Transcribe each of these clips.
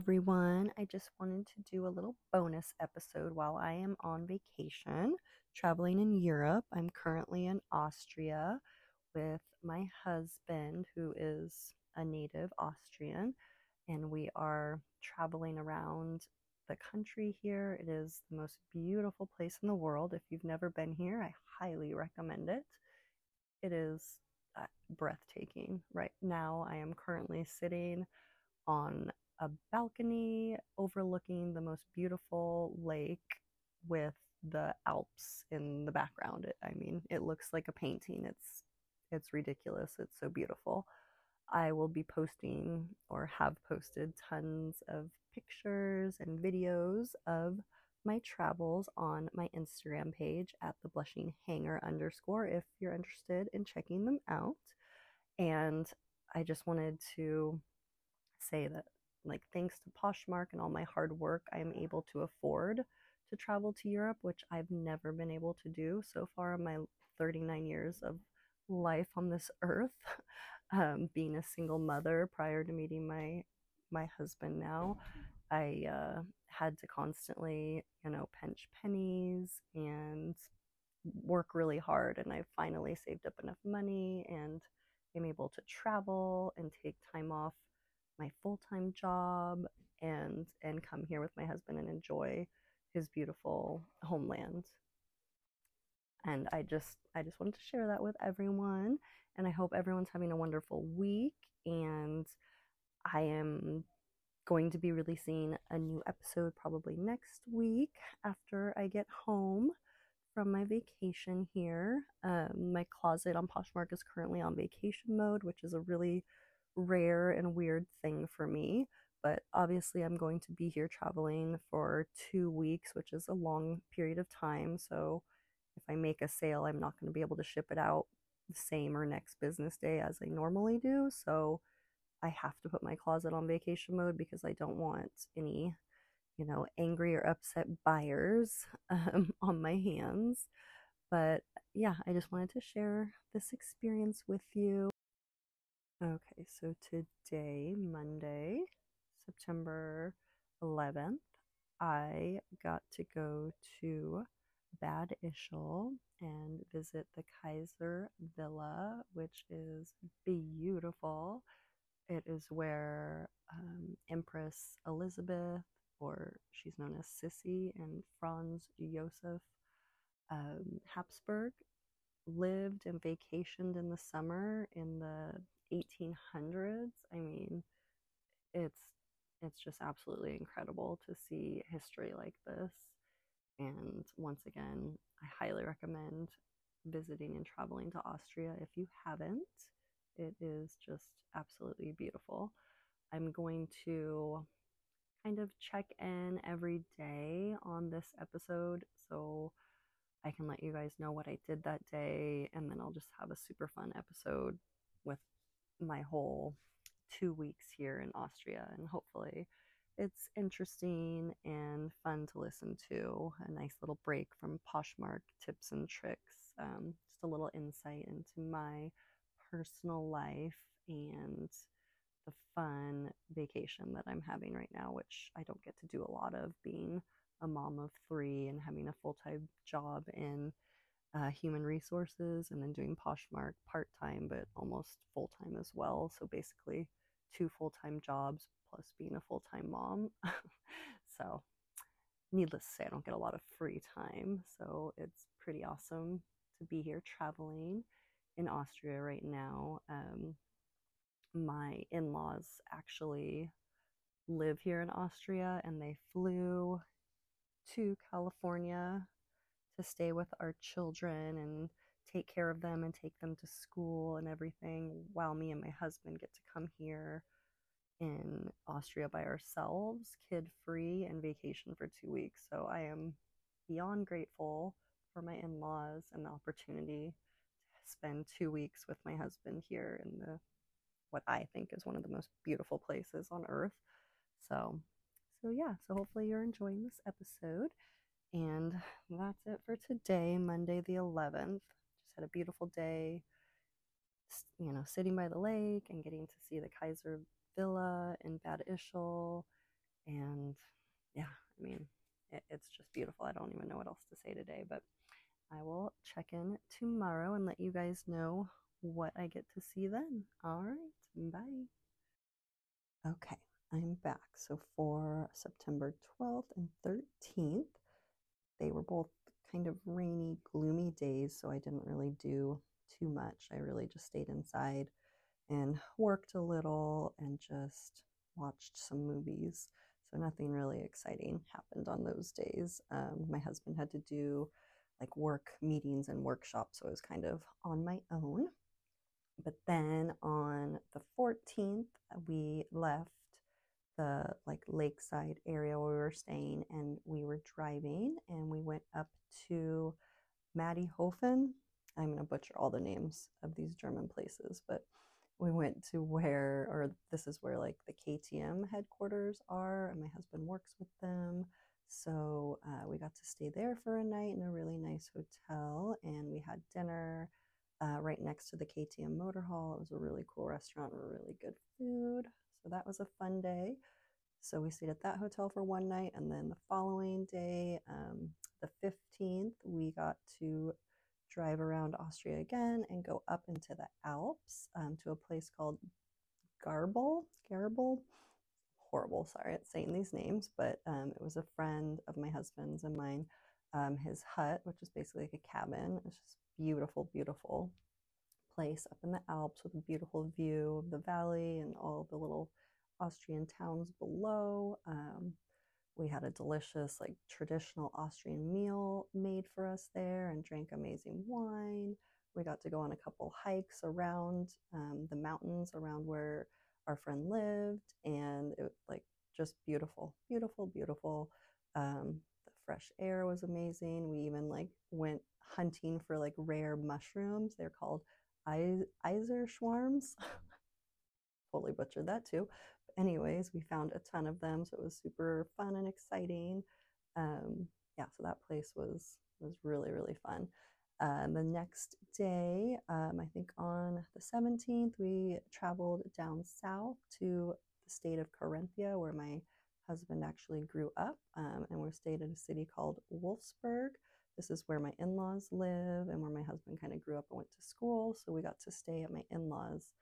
everyone. I just wanted to do a little bonus episode while I am on vacation traveling in Europe. I'm currently in Austria with my husband, who is a native Austrian, and we are traveling around the country here. It is the most beautiful place in the world. If you've never been here, I highly recommend it. It is uh, breathtaking. Right now, I am currently sitting on a balcony overlooking the most beautiful lake with the Alps in the background. It, I mean, it looks like a painting. It's it's ridiculous. It's so beautiful. I will be posting or have posted tons of pictures and videos of my travels on my Instagram page at the blushing hanger underscore if you're interested in checking them out. And I just wanted to say that like thanks to Poshmark and all my hard work, I am able to afford to travel to Europe, which I've never been able to do so far in my 39 years of life on this earth. Um, being a single mother prior to meeting my my husband now, I uh, had to constantly, you know, pinch pennies and work really hard. And I finally saved up enough money and am able to travel and take time off my full-time job and and come here with my husband and enjoy his beautiful homeland. And i just i just wanted to share that with everyone and i hope everyone's having a wonderful week and i am going to be releasing a new episode probably next week after i get home from my vacation here. Um, my closet on poshmark is currently on vacation mode which is a really rare and weird thing for me. But obviously, I'm going to be here traveling for two weeks, which is a long period of time. So, if I make a sale, I'm not going to be able to ship it out the same or next business day as I normally do. So, I have to put my closet on vacation mode because I don't want any, you know, angry or upset buyers um, on my hands. But yeah, I just wanted to share this experience with you. Okay, so today, Monday, September 11th, I got to go to Bad Ischl and visit the Kaiser Villa, which is beautiful. It is where um, Empress Elizabeth, or she's known as Sissy, and Franz Josef um, Habsburg lived and vacationed in the summer in the 1800s. I mean, it's it's just absolutely incredible to see history like this. And once again, I highly recommend visiting and traveling to Austria if you haven't. It is just absolutely beautiful. I'm going to kind of check in every day on this episode so I can let you guys know what I did that day, and then I'll just have a super fun episode with my whole two weeks here in Austria, and hopefully it's interesting and fun to listen to. A nice little break from Poshmark tips and tricks, um, just a little insight into my personal life and the fun vacation that I'm having right now, which I don't get to do a lot of being a mom of three and having a full time job in uh, human resources and then doing Poshmark part time, but almost full time as well. So basically, two full time jobs plus being a full time mom. so, needless to say, I don't get a lot of free time. So, it's pretty awesome to be here traveling in Austria right now. Um, my in laws actually live here in Austria and they flew to California to stay with our children and take care of them and take them to school and everything while me and my husband get to come here in Austria by ourselves, kid free, and vacation for two weeks. So I am beyond grateful for my in laws and the opportunity to spend two weeks with my husband here in the what I think is one of the most beautiful places on earth. So, so yeah, so hopefully you're enjoying this episode. And that's it for today, Monday the 11th. Just had a beautiful day, you know, sitting by the lake and getting to see the Kaiser Villa in Bad Ischl and yeah, I mean, it, it's just beautiful. I don't even know what else to say today, but I will check in tomorrow and let you guys know what I get to see then. All right, bye. Okay, I'm back. So for September 12th and 13th, they were both kind of rainy, gloomy days, so I didn't really do too much. I really just stayed inside and worked a little and just watched some movies. So nothing really exciting happened on those days. Um, my husband had to do like work meetings and workshops, so I was kind of on my own. But then on the 14th, we left the like lakeside area where we were staying and we were driving and we went up to Mattighofen. I'm going to butcher all the names of these German places, but we went to where, or this is where like the KTM headquarters are, and my husband works with them. So uh, we got to stay there for a night in a really nice hotel, and we had dinner uh, right next to the KTM Motohall. It was a really cool restaurant really good food. So that was a fun day. So we stayed at that hotel for one night, and then the following day, um, the 15th, we got to drive around Austria again and go up into the Alps um, to a place called Garbel. Garbel. Horrible, sorry at saying these names, but um, it was a friend of my husband's and mine. Um, his hut, which is basically like a cabin, it's just beautiful, beautiful place up in the Alps with a beautiful view of the valley and all the little Austrian towns below. Um, we had a delicious, like traditional Austrian meal made for us there and drank amazing wine. We got to go on a couple hikes around um, the mountains around where our friend lived, and it was like just beautiful, beautiful, beautiful. Um, the fresh air was amazing. We even like went hunting for like rare mushrooms. They're called Iser schwarms. totally butchered that too anyways, we found a ton of them, so it was super fun and exciting. Um, yeah, so that place was was really really fun. Uh, the next day, um, I think on the 17th, we traveled down south to the state of Carinthia, where my husband actually grew up, um, and we stayed at a city called Wolfsberg. This is where my in laws live and where my husband kind of grew up and went to school. So we got to stay at my in laws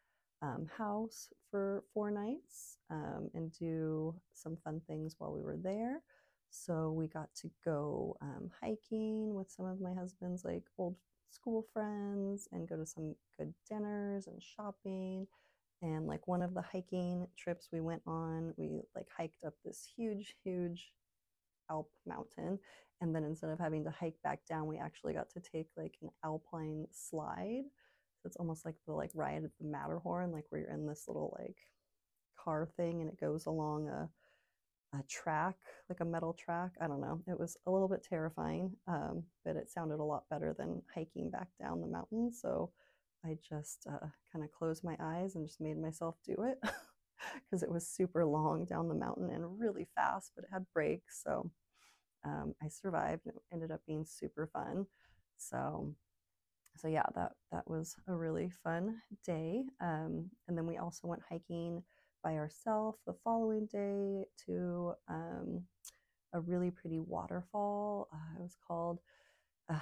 um, house for four nights um, and do some fun things while we were there. So we got to go um, hiking with some of my husband's like old school friends and go to some good dinners and shopping. And like one of the hiking trips we went on, we like hiked up this huge, huge Alp mountain. And then instead of having to hike back down, we actually got to take like an alpine slide it's almost like the like ride at the Matterhorn, like where you're in this little like car thing and it goes along a a track, like a metal track. I don't know. It was a little bit terrifying, um, but it sounded a lot better than hiking back down the mountain. So I just uh, kind of closed my eyes and just made myself do it because it was super long down the mountain and really fast, but it had brakes. So um, I survived and it ended up being super fun. So so yeah, that that was a really fun day. Um, and then we also went hiking by ourselves the following day to um, a really pretty waterfall. Uh, it was called uh,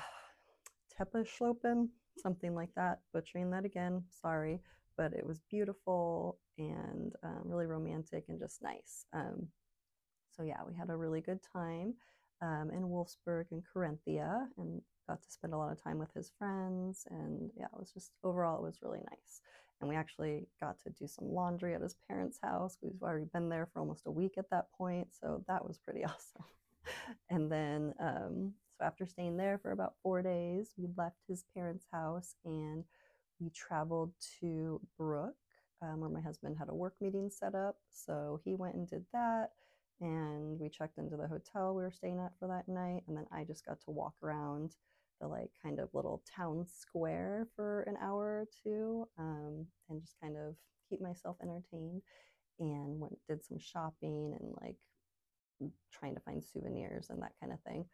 Teppichlopen, something like that. Butchering that again, sorry, but it was beautiful and um, really romantic and just nice. Um, so yeah, we had a really good time um, in Wolfsberg and Carinthia, and got to spend a lot of time with his friends and yeah it was just overall it was really nice. And we actually got to do some laundry at his parents house we've already been there for almost a week at that point so that was pretty awesome. And then um, so after staying there for about four days we left his parents house and we traveled to Bruck um, where my husband had a work meeting set up. So he went and did that and we checked into the hotel we were staying at for that night and then i just got to walk around the like kind of little town square for an hour or two um, and just kind of keep myself entertained and went did some shopping and like trying to find souvenirs and that kind of thing.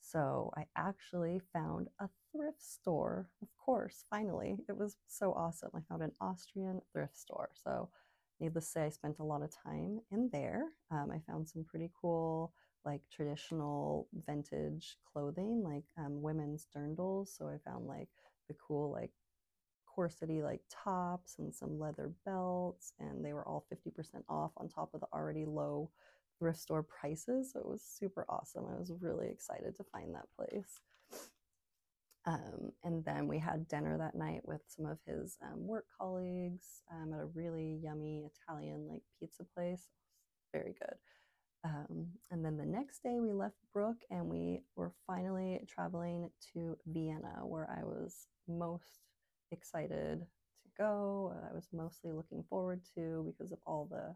So i actually found a thrift store of course finally. It was so awesome. I found an austrian thrift store. So needless to say, I spent a lot of time in there. Um, I found some pretty cool, like traditional vintage clothing, like um, women's dirndls. So I found like the cool, like corsety like tops and some leather belts, and they were all 50% off on top of the already low thrift store prices. So it was super awesome. I was really excited to find that place. Um, and then we had dinner that night with some of his um, work colleagues um, at a really yummy Italian like pizza place. Very good. Um, and then the next day we left Bruck and we were finally traveling to Vienna, where I was most excited to go. I was mostly looking forward to because of all the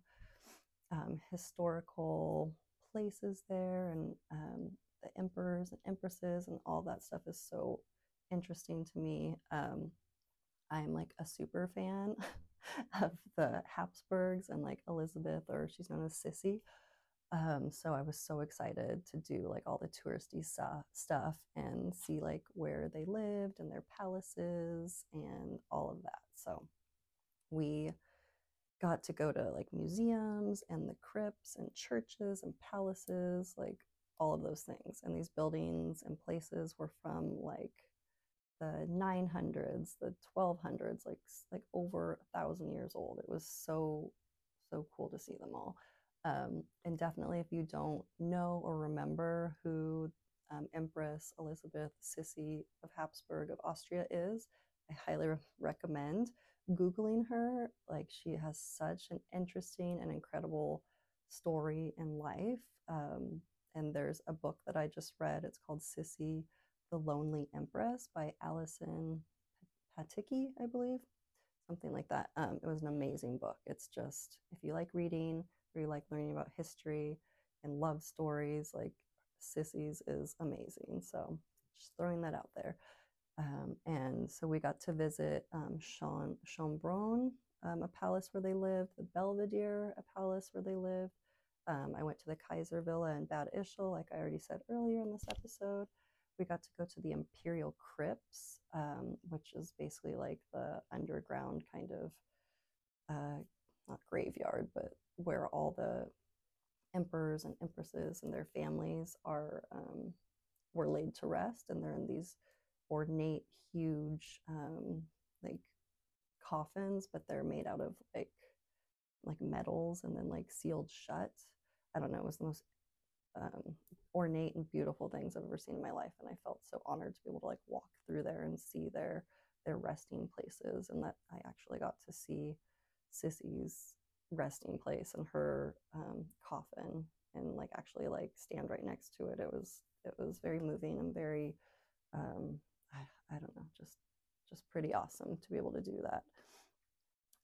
um, historical places there and um, the emperors and empresses and all that stuff is so interesting to me. Um, I'm like a super fan of the Habsburgs and like Elizabeth, or she's known as Sissy. Um, so I was so excited to do like all the touristy stuff, stuff and see like where they lived and their palaces and all of that. So we got to go to like museums and the crypts and churches and palaces, like all of those things. And these buildings and places were from like the 900s, the 1200s, like like over a thousand years old. It was so so cool to see them all. Um, and definitely, if you don't know or remember who um, Empress Elizabeth Sissy of Habsburg of Austria is, I highly re- recommend Googling her. Like, she has such an interesting and incredible story in life. Um, and there's a book that I just read. It's called Sissy the Lonely Empress by Allison Pataki, I believe, something like that. Um, it was an amazing book. It's just, if you like reading or you like learning about history and love stories, like Sissy's is amazing. So just throwing that out there. Um, and so we got to visit um, Schönbrunn, um, a palace where they lived, the Belvedere, a palace where they lived. Um, I went to the Kaiser Villa in Bad Ischl, like I already said earlier in this episode we got to go to the Imperial Crypts, um, which is basically like the underground kind of uh, not graveyard, but where all the emperors and empresses and their families are um, were laid to rest, and they're in these ornate, huge um, like coffins, but they're made out of like like metals and then like sealed shut. I don't know. It was the most um, ornate and beautiful things I've ever seen in my life, and I felt so honored to be able to like walk through there and see their their resting places, and that I actually got to see Sissy's resting place and her um, coffin, and like actually like stand right next to it. It was it was very moving and very um, I, I don't know just just pretty awesome to be able to do that.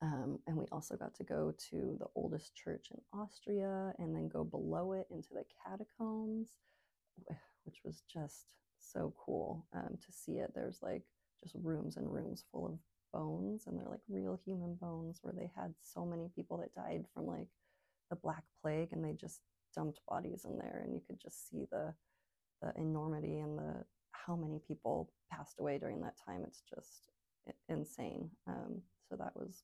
Um, and we also got to go to the oldest church in Austria and then go below it into the catacombs, which was just so cool um, to see it. There's like just rooms and rooms full of bones, and they're like real human bones where they had so many people that died from like the Black Plague, and they just dumped bodies in there, and you could just see the the enormity and the how many people passed away during that time. It's just insane. Um, so that was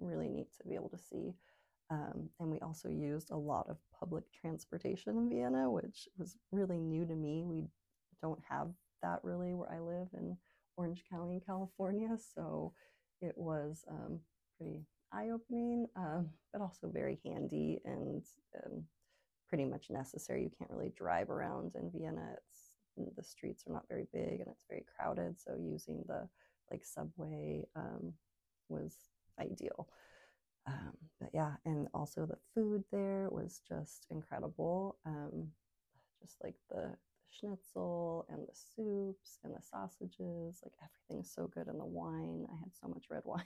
really neat to be able to see. Um, and we also used a lot of public transportation in Vienna, which was really new to me. We don't have that really where I live in Orange County, California. So it was um, pretty eye opening, um, but also very handy and um, pretty much necessary. You can't really drive around in Vienna. It's the streets are not very big and it's very crowded. So using the like subway um, was ideal. Um, but yeah, and also the food there was just incredible. Um, just like the, schnitzel and the soups and the sausages, like everything's so good. And the wine, I had so much red wine.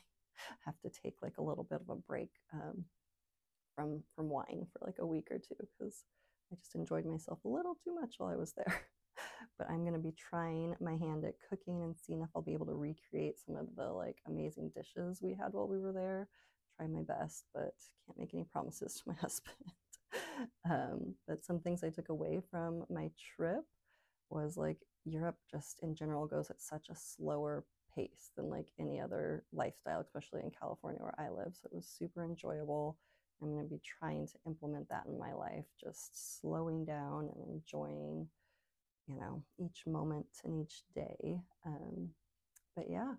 I have to take like a little bit of a break um, from from wine for like a week or two because I just enjoyed myself a little too much while I was there. But I'm going to be trying my hand at cooking and seeing if I'll be able to recreate some of the like amazing dishes we had while we were there. Try my best, but can't make any promises to my husband. um, but some things I took away from my trip was like Europe just in general goes at such a slower pace than like any other lifestyle, especially in California where I live. So it was super enjoyable. I'm going to be trying to implement that in my life, just slowing down and enjoying, you know, each moment and each day. Um, but yeah,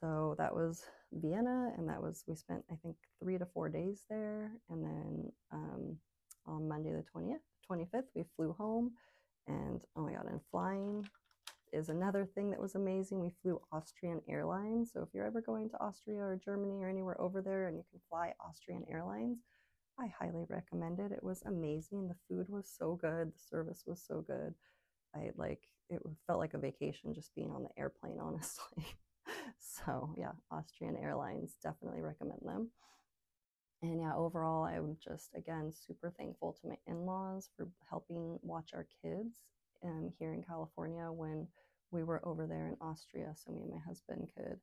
so that was Vienna, and that was, we spent, I think, three to four days there. And then um, on Monday, the 20th, 25th, we flew home. And oh my God, and flying is another thing that was amazing. We flew Austrian Airlines. So if you're ever going to Austria or Germany or anywhere over there and you can fly Austrian Airlines, I highly recommend it. It was amazing. The food was so good. The service was so good. I like it felt like a vacation just being on the airplane, honestly. so yeah, Austrian Airlines definitely recommend them. And yeah, overall, I'm just again super thankful to my in-laws for helping watch our kids um, here in California when we were over there in Austria, so me and my husband could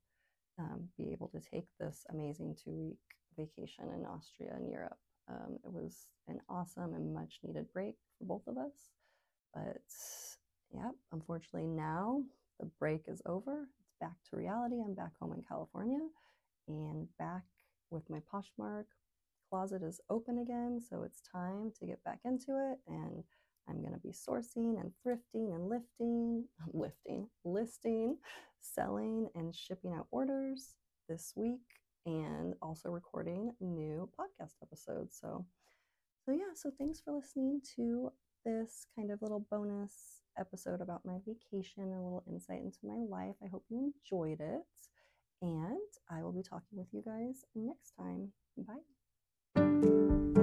um, be able to take this amazing two-week vacation in Austria and Europe. Um, it was an awesome and much needed break for both of us. But yeah, unfortunately, now the break is over. It's back to reality. I'm back home in California and back with my Poshmark closet is open again. So it's time to get back into it. And I'm going to be sourcing and thrifting and lifting, lifting, listing, selling, and shipping out orders this week and also recording new podcast episodes. So, so yeah, so thanks for listening to this kind of little bonus episode about my vacation, a little insight into my life. I hope you enjoyed it. And I will be talking with you guys next time. Bye.